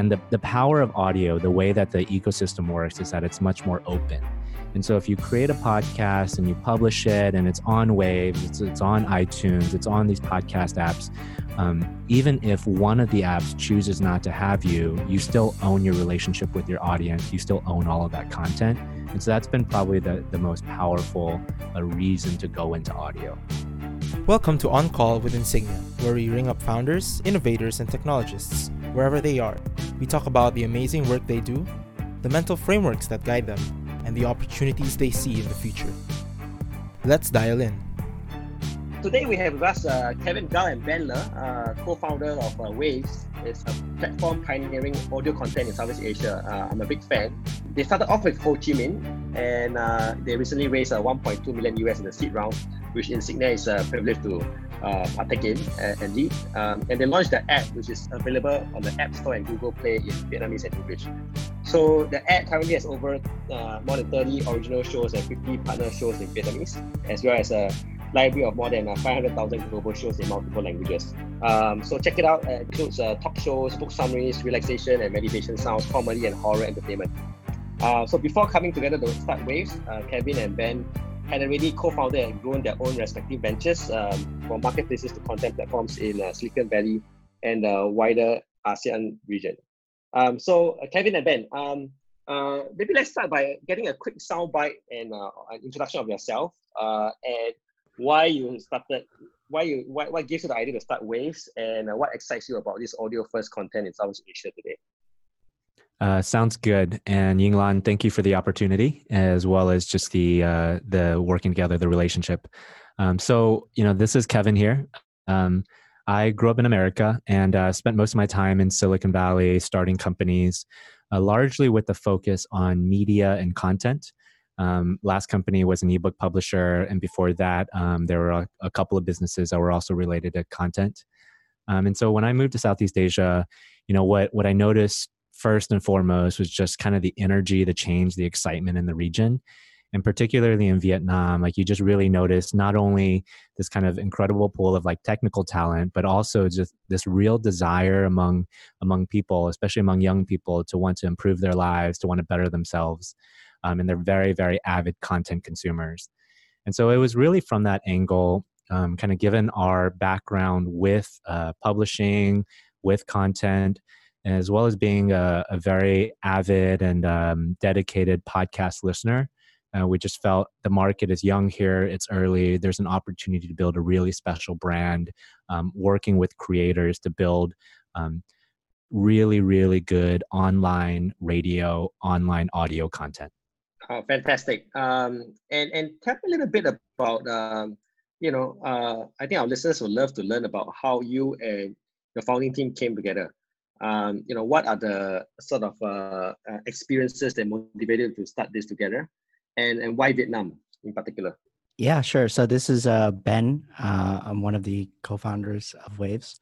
And the, the power of audio, the way that the ecosystem works, is that it's much more open. And so if you create a podcast and you publish it and it's on Waves, it's, it's on iTunes, it's on these podcast apps, um, even if one of the apps chooses not to have you, you still own your relationship with your audience. You still own all of that content. And so that's been probably the, the most powerful uh, reason to go into audio. Welcome to On Call with Insignia, where we ring up founders, innovators, and technologists wherever they are. We talk about the amazing work they do, the mental frameworks that guide them, and the opportunities they see in the future. Let's dial in. Today we have with us uh, Kevin Gao and Ben uh, co-founder of uh, Waves. It's a platform pioneering audio content in Southeast Asia. Uh, I'm a big fan. They started off with Ho Chi Minh, and uh, they recently raised uh, 1.2 million US in the seed round, which Insignia is uh, privileged to uh, partake in uh, and lead. Um, and they launched the app, which is available on the App Store and Google Play in Vietnamese and English. So the app currently has over uh, more than 30 original shows and 50 partner shows in Vietnamese, as well as a library of more than uh, 500,000 global shows in multiple languages. Um, so check it out. It includes uh, talk shows, book summaries, relaxation and meditation sounds, comedy and horror entertainment. Uh, so before coming together to start Waves, uh, Kevin and Ben had already co-founded and grown their own respective ventures um, from marketplaces to content platforms in uh, Silicon Valley and the wider ASEAN region. Um, so uh, Kevin and Ben, um, uh, maybe let's start by getting a quick soundbite and uh, an introduction of yourself uh, and why you started, why you, why, what gives you the idea to start Waves, and uh, what excites you about this audio first content in Southeast Asia today. Uh, sounds good. And Yinglan, thank you for the opportunity as well as just the uh, the working together, the relationship. Um, so you know, this is Kevin here. Um, I grew up in America and uh, spent most of my time in Silicon Valley, starting companies, uh, largely with the focus on media and content. Um, last company was an ebook publisher, and before that, um, there were a, a, couple of businesses that were also related to content. Um, and so when I moved to Southeast Asia, you know what what I noticed first and foremost was just kind of the energy, the change, the excitement in the region. And particularly in Vietnam, like you just really noticed not only this kind of incredible pool of like technical talent, but also just this real desire among among people, especially among young people, to want to improve their lives, to want to better themselves. Um, and they're very, very avid content consumers. And so it was really from that angle, um, kind of given our background with uh, publishing, with content, as well as being a, a very avid and um, dedicated podcast listener. Uh, we just felt the market is young here, it's early. There's an opportunity to build a really special brand, um, working with creators to build um, really, really good online radio, online audio content. Oh, fantastic. Um, and, and tell me a little bit about, um, you know, uh, I think our listeners would love to learn about how you and your founding team came together um, you know, what are the sort of uh, uh, experiences that motivated you to start this together, and and why Vietnam in particular? Yeah, sure. So this is uh, Ben. Uh, I'm one of the co-founders of Waves,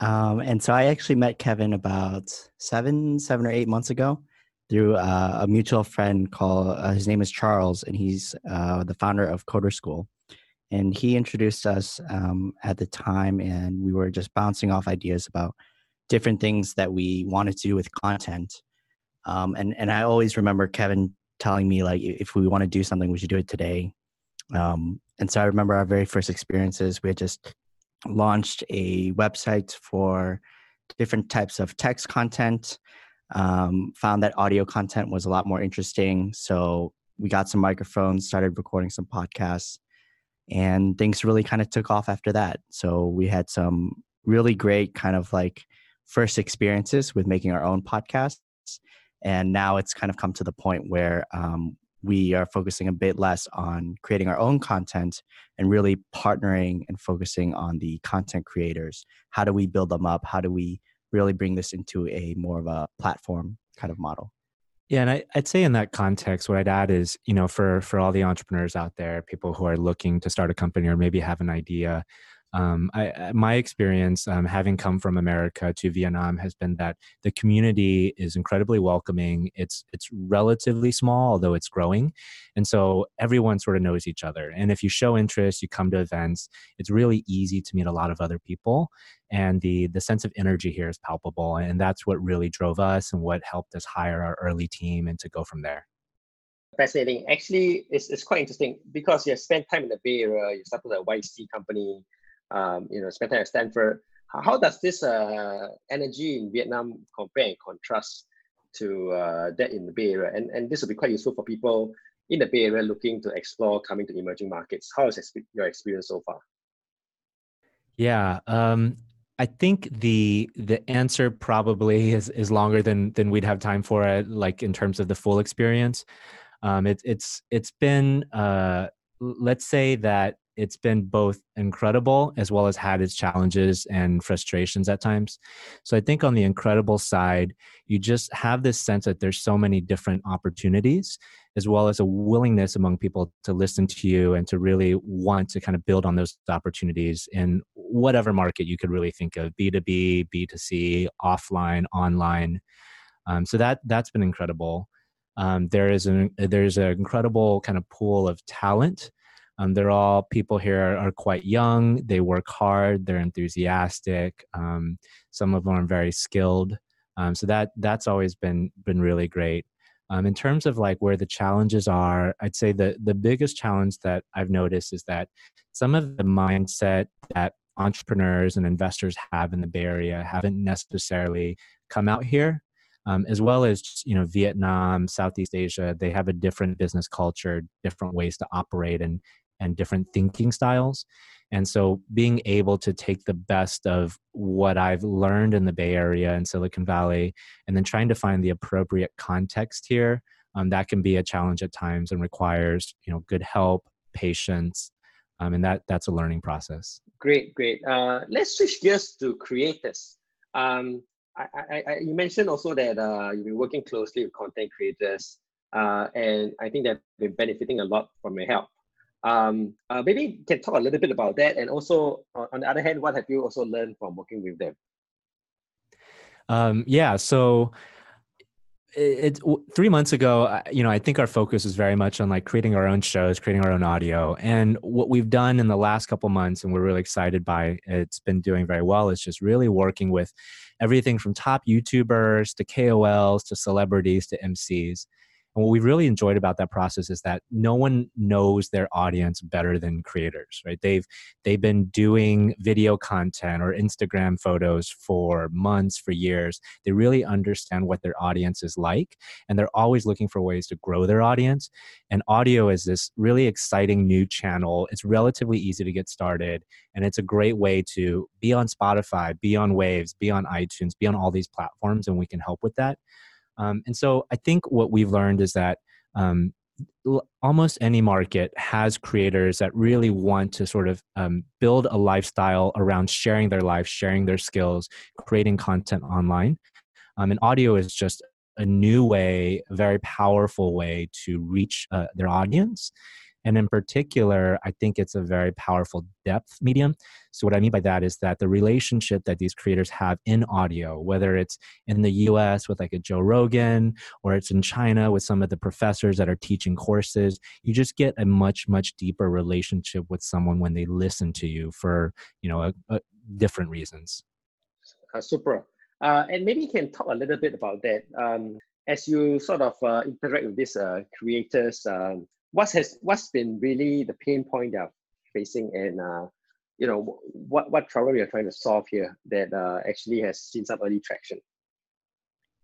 um, and so I actually met Kevin about seven, seven or eight months ago through uh, a mutual friend called. Uh, his name is Charles, and he's uh, the founder of Coder School. And he introduced us um, at the time, and we were just bouncing off ideas about different things that we wanted to do with content. Um, and and I always remember Kevin telling me like if we want to do something, we should do it today. Um, and so I remember our very first experiences. We had just launched a website for different types of text content. Um, found that audio content was a lot more interesting, so we got some microphones, started recording some podcasts, and things really kind of took off after that. So we had some really great kind of like first experiences with making our own podcasts. And now it's kind of come to the point where um, we are focusing a bit less on creating our own content and really partnering and focusing on the content creators. How do we build them up? How do we really bring this into a more of a platform kind of model? Yeah, and I, would say in that context, what I'd add is, you know, for for all the entrepreneurs out there, people who are looking to start a company or maybe have an idea, um, I, my experience um, having come from America to Vietnam has been that the community is incredibly welcoming. It's it's relatively small, although it's growing, and so everyone sort of knows each other. And if you show interest, you come to events. It's really easy to meet a lot of other people, and the the sense of energy here is palpable. And that's what really drove us and what helped us hire our early team and to go from there fascinating. Actually, it's, it's quite interesting because you spent time in the Bay Area, you started a YC company, um, you know, spent time at Stanford. How does this uh, energy in Vietnam compare and contrast to uh, that in the Bay Area? And, and this will be quite useful for people in the Bay Area looking to explore coming to emerging markets. How is your experience so far? Yeah, um, I think the the answer probably is is longer than than we'd have time for it, like in terms of the full experience. Um, it, it's it's been uh, let's say that it's been both incredible as well as had its challenges and frustrations at times. So I think on the incredible side, you just have this sense that there's so many different opportunities, as well as a willingness among people to listen to you and to really want to kind of build on those opportunities in whatever market you could really think of B2B, B2C, offline, online. Um, so that that's been incredible. Um, there is an there's an incredible kind of pool of talent. Um, they're all people here are, quite young. They work hard. They're enthusiastic. Um, some of them are very skilled. Um, so that that's always been been really great. Um, in terms of like where the challenges are, I'd say the the biggest challenge that I've noticed is that some of the mindset that entrepreneurs and investors have in the Bay Area haven't necessarily come out here um, as well as you know Vietnam, Southeast Asia. They have a different business culture, different ways to operate, and and different thinking styles. And so, being able to take the best of what I've learned in the Bay Area and Silicon Valley, and then trying to find the appropriate context here, um, that can be a challenge at times and requires you know good help, patience, um, and that that's a learning process. Great, great. Uh, let's switch gears to creators. Um, I, I, I, you mentioned also that uh, you've been working closely with content creators, uh, and I think that they've been benefiting a lot from your help. Um, uh, maybe you can talk a little bit about that, and also on the other hand, what have you also learned from working with them? Um, yeah, so it, it, three months ago you know i think our focus is very much on like creating our own shows creating our own audio and what we've done in the last couple months and we're really excited by it's been doing very well is just really working with everything from top youtubers to kols to celebrities to mcs and what we've really enjoyed about that process is that no one knows their audience better than creators, right? They've they've been doing video content or Instagram photos for months, for years. They really understand what their audience is like, and they're always looking for ways to grow their audience. And audio is this really exciting new channel. It's relatively easy to get started, and it's a great way to be on Spotify, be on Waves, be on iTunes, be on all these platforms, and we can help with that. Um, and so I think what we've learned is that um, almost any market has creators that really want to sort of um, build a lifestyle around sharing their life, sharing their skills, creating content online. Um, and audio is just a new way, a very powerful way to reach uh, their audience. And in particular, I think it's a very powerful depth medium. So, what I mean by that is that the relationship that these creators have in audio, whether it's in the US with like a Joe Rogan or it's in China with some of the professors that are teaching courses, you just get a much, much deeper relationship with someone when they listen to you for, you know, a, a different reasons. Uh, super. Uh, and maybe you can talk a little bit about that. Um, as you sort of uh, interact with these uh, creators, um, what has what's been really the pain point they're facing and uh, you know what what trouble you're trying to solve here that uh, actually has seen some early traction?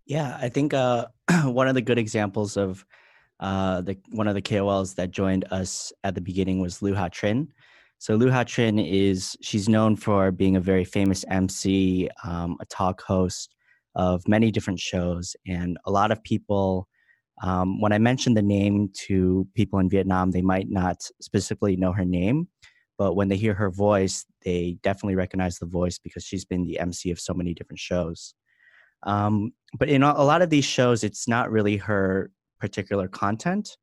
Yeah i think uh, one of the good examples of uh, the one of the kols that joined us at the beginning was lu ha trin so lu ha trin is she's known for being a very famous mc um, a talk host of many different shows and a lot of people um, when I mention the name to people in Vietnam, they might not specifically know her name, but when they hear her voice, they definitely recognize the voice because she's been the MC of so many different shows. Um, but in a lot of these shows, it's not really her particular content.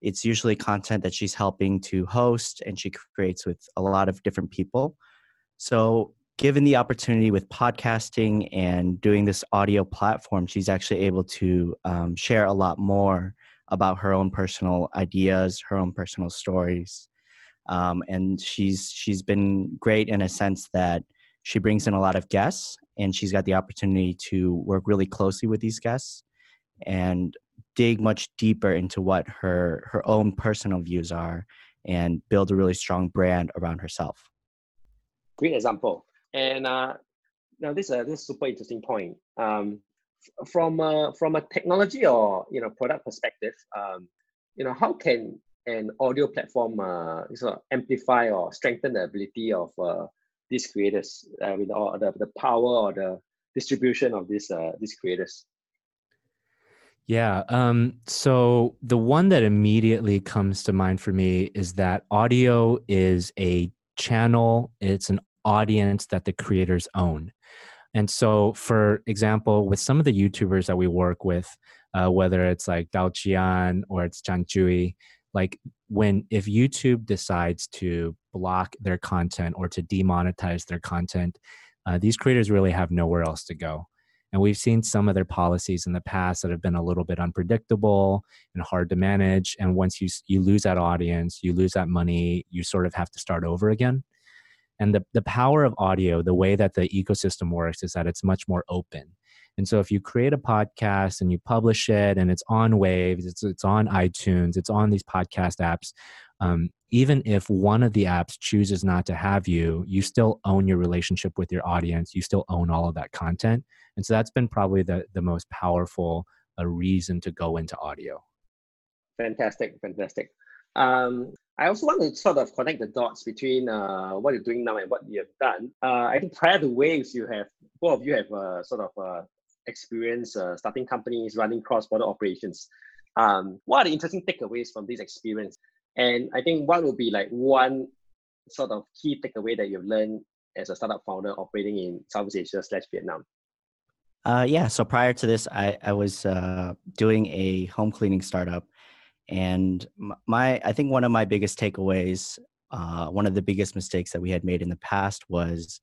It's usually content that she's helping to host and she creates with a lot of different people. So, given the opportunity with podcasting and doing this audio platform, she's actually able to um, share a lot more about her own personal ideas, her own personal stories, um, and she's she's been great in a sense that she brings in a lot of guests, and she's got the opportunity to work really closely with these guests and dig much deeper into what her her own personal views are and build a really strong brand around herself. Great example. And uh, now this is a this is super interesting point. Um, from a, from a technology or you know product perspective, um, you know how can an audio platform uh, sort of amplify or strengthen the ability of uh, these creators uh, with all the, the power or the distribution of these uh, these creators? Yeah. Um, so the one that immediately comes to mind for me is that audio is a channel, it's an audience that the creators own. And so, for example, with some of the YouTubers that we work with, uh, whether it's like Dao Qian or it's Chan Chui, like when if YouTube decides to block their content or to demonetize their content, uh, these creators really have nowhere else to go. And we've seen some of their policies in the past that have been a little bit unpredictable and hard to manage. And once you you lose that audience, you lose that money, you sort of have to start over again. And the, the power of audio, the way that the ecosystem works is that it's much more open. And so if you create a podcast and you publish it and it's on Waves, it's, it's on iTunes, it's on these podcast apps, um, even if one of the apps chooses not to have you, you still own your relationship with your audience. You still own all of that content. And so that's been probably the, the most powerful uh, reason to go into audio. Fantastic, fantastic. Um, I also want to sort of connect the dots between uh, what you're doing now and what you have done. Uh, I think prior to Waves, you have both of you have uh, sort of uh, experience uh, starting companies, running cross-border operations. Um, what are the interesting takeaways from this experience? And I think what would be like one sort of key takeaway that you've learned as a startup founder operating in Southeast Asia slash Vietnam? Uh, yeah. So prior to this, I, I was doing a home cleaning startup, and my I think one of my biggest takeaways, uh, one of the biggest mistakes that we had made in the past was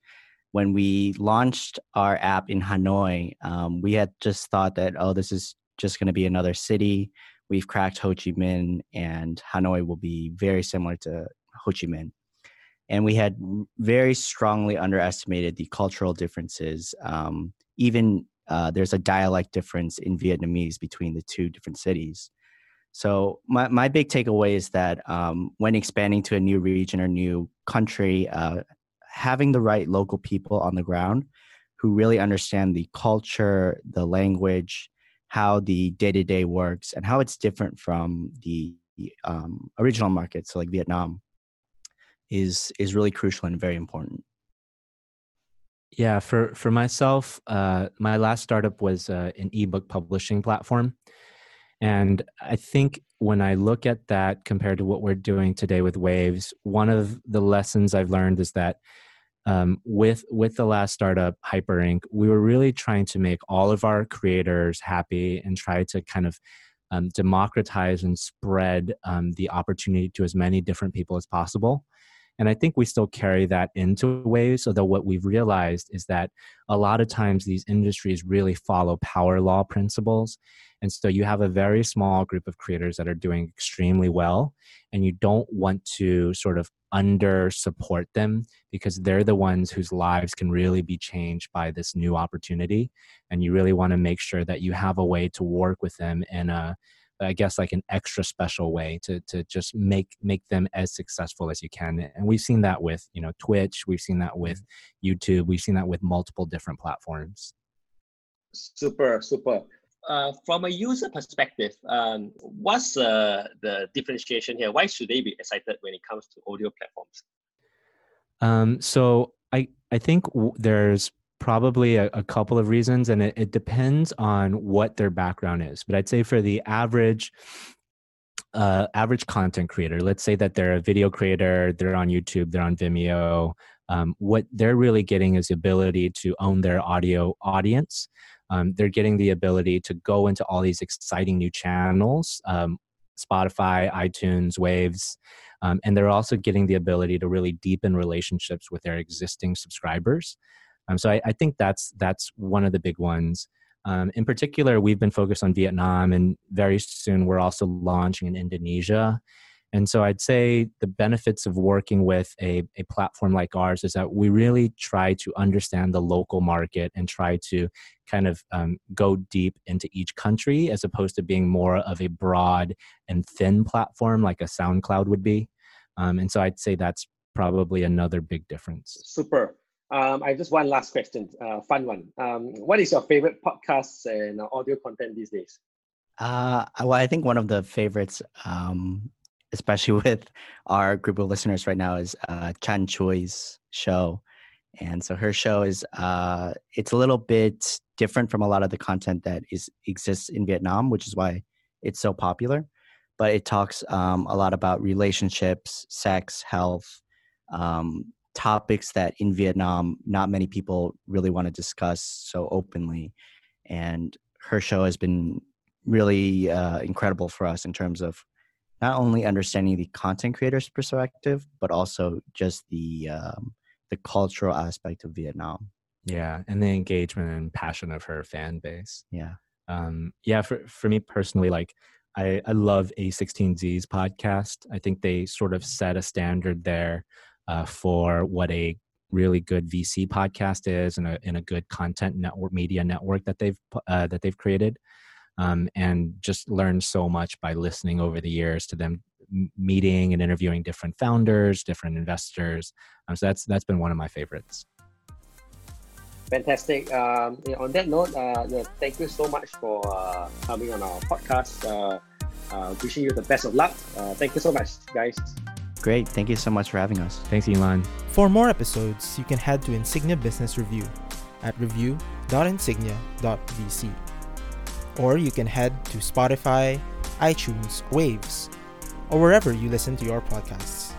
when we launched our app in Hanoi. Um, we had just thought that oh, this is just going to be another city. We've cracked Ho Chi Minh, and Hanoi will be very similar to Ho Chi Minh and we had very strongly underestimated the cultural differences. Um, even uh, there's a dialect difference in Vietnamese between the two different cities. So my, my big takeaway is that um, when expanding to a new region or new country, uh, having the right local people on the ground who really understand the culture, the language, how the day to day works, and how it's different from the um, original markets, so like Vietnam, is is really crucial and very important. Yeah, for for myself, uh, my last startup was uh, an ebook publishing platform, and I think when I look at that compared to what we're doing today with Waves, one of the lessons I've learned is that um, with with the last startup, Hyperink, we were really trying to make all of our creators happy and try to kind of um, democratize and spread um, the opportunity to as many different people as possible. And I think we still carry that into Waves, although what we've realized is that a lot of times these industries really follow power law principles. And so you have a very small group of creators that are doing extremely well, and you don't want to sort of under support them because they're the ones whose lives can really be changed by this new opportunity. And you really want to make sure that you have a way to work with them in a I guess like an extra special way to to just make make them as successful as you can. And we've seen that with you know Twitch, we've seen that with mm-hmm. YouTube, we've seen that with multiple different platforms. Super, super. Uh, from a user perspective, um, what's uh, the differentiation here? Why should they be excited when it comes to audio platforms? Um, so I I think w- there's probably a, a, couple of reasons and it, it, depends on what their background is but i'd say for the average uh, average content creator let's say that they're a video creator they're on youtube they're on vimeo um, what they're really getting is the ability to own their audio audience um, they're getting the ability to go into all these exciting new channels um, Spotify, iTunes, Waves. Um, and they're also getting the ability to really deepen relationships with their existing subscribers. Um, so I, I, think that's that's one of the big ones. Um, in particular, we've been focused on Vietnam, and very soon we're also launching in Indonesia. And so I'd say the benefits of working with a, a platform like ours is that we really try to understand the local market and try to kind of um, go deep into each country as opposed to being more of a broad and thin platform like a SoundCloud would be. Um, and so I'd say that's probably another big difference. Super. Um, I have just one last question, uh, fun one. Um, what is your favorite podcasts and audio content these days? Uh, well, I think one of the favorites um, especially with our group of listeners right now, is uh, Chan Choi's show. And so her show is uh, it's a little bit different from a lot of the content that is exists in Vietnam, which is why it's so popular. But it talks um, a lot about relationships, sex, health, um, topics that in Vietnam not many people really want to discuss so openly. And her show has been really uh, incredible for us in terms of not only understanding the content creator's perspective, but also just the um, the cultural aspect of Vietnam. Yeah, and the engagement and passion of her fan base. Yeah, um, yeah. For for me personally, like I I love A16Z's podcast. I think they sort of set a standard there uh, for what a really good VC podcast is, and a and a good content network media network that they've uh, that they've created um, and just learned so much by listening over the years to them meeting and interviewing different founders, different investors. Um, so that's that's been one of my favorites. Fantastic. Um, on that note, uh, thank you so much for uh, coming on our podcast. Uh, uh wishing you the best of luck. Uh, thank you so much, guys. Great. Thank you so much for having us. Thanks, Yinglan. For more episodes, you can head to Insignia Business Review at review.insignia.vc or you can head to Spotify, iTunes, Waves, or wherever you listen to your podcasts.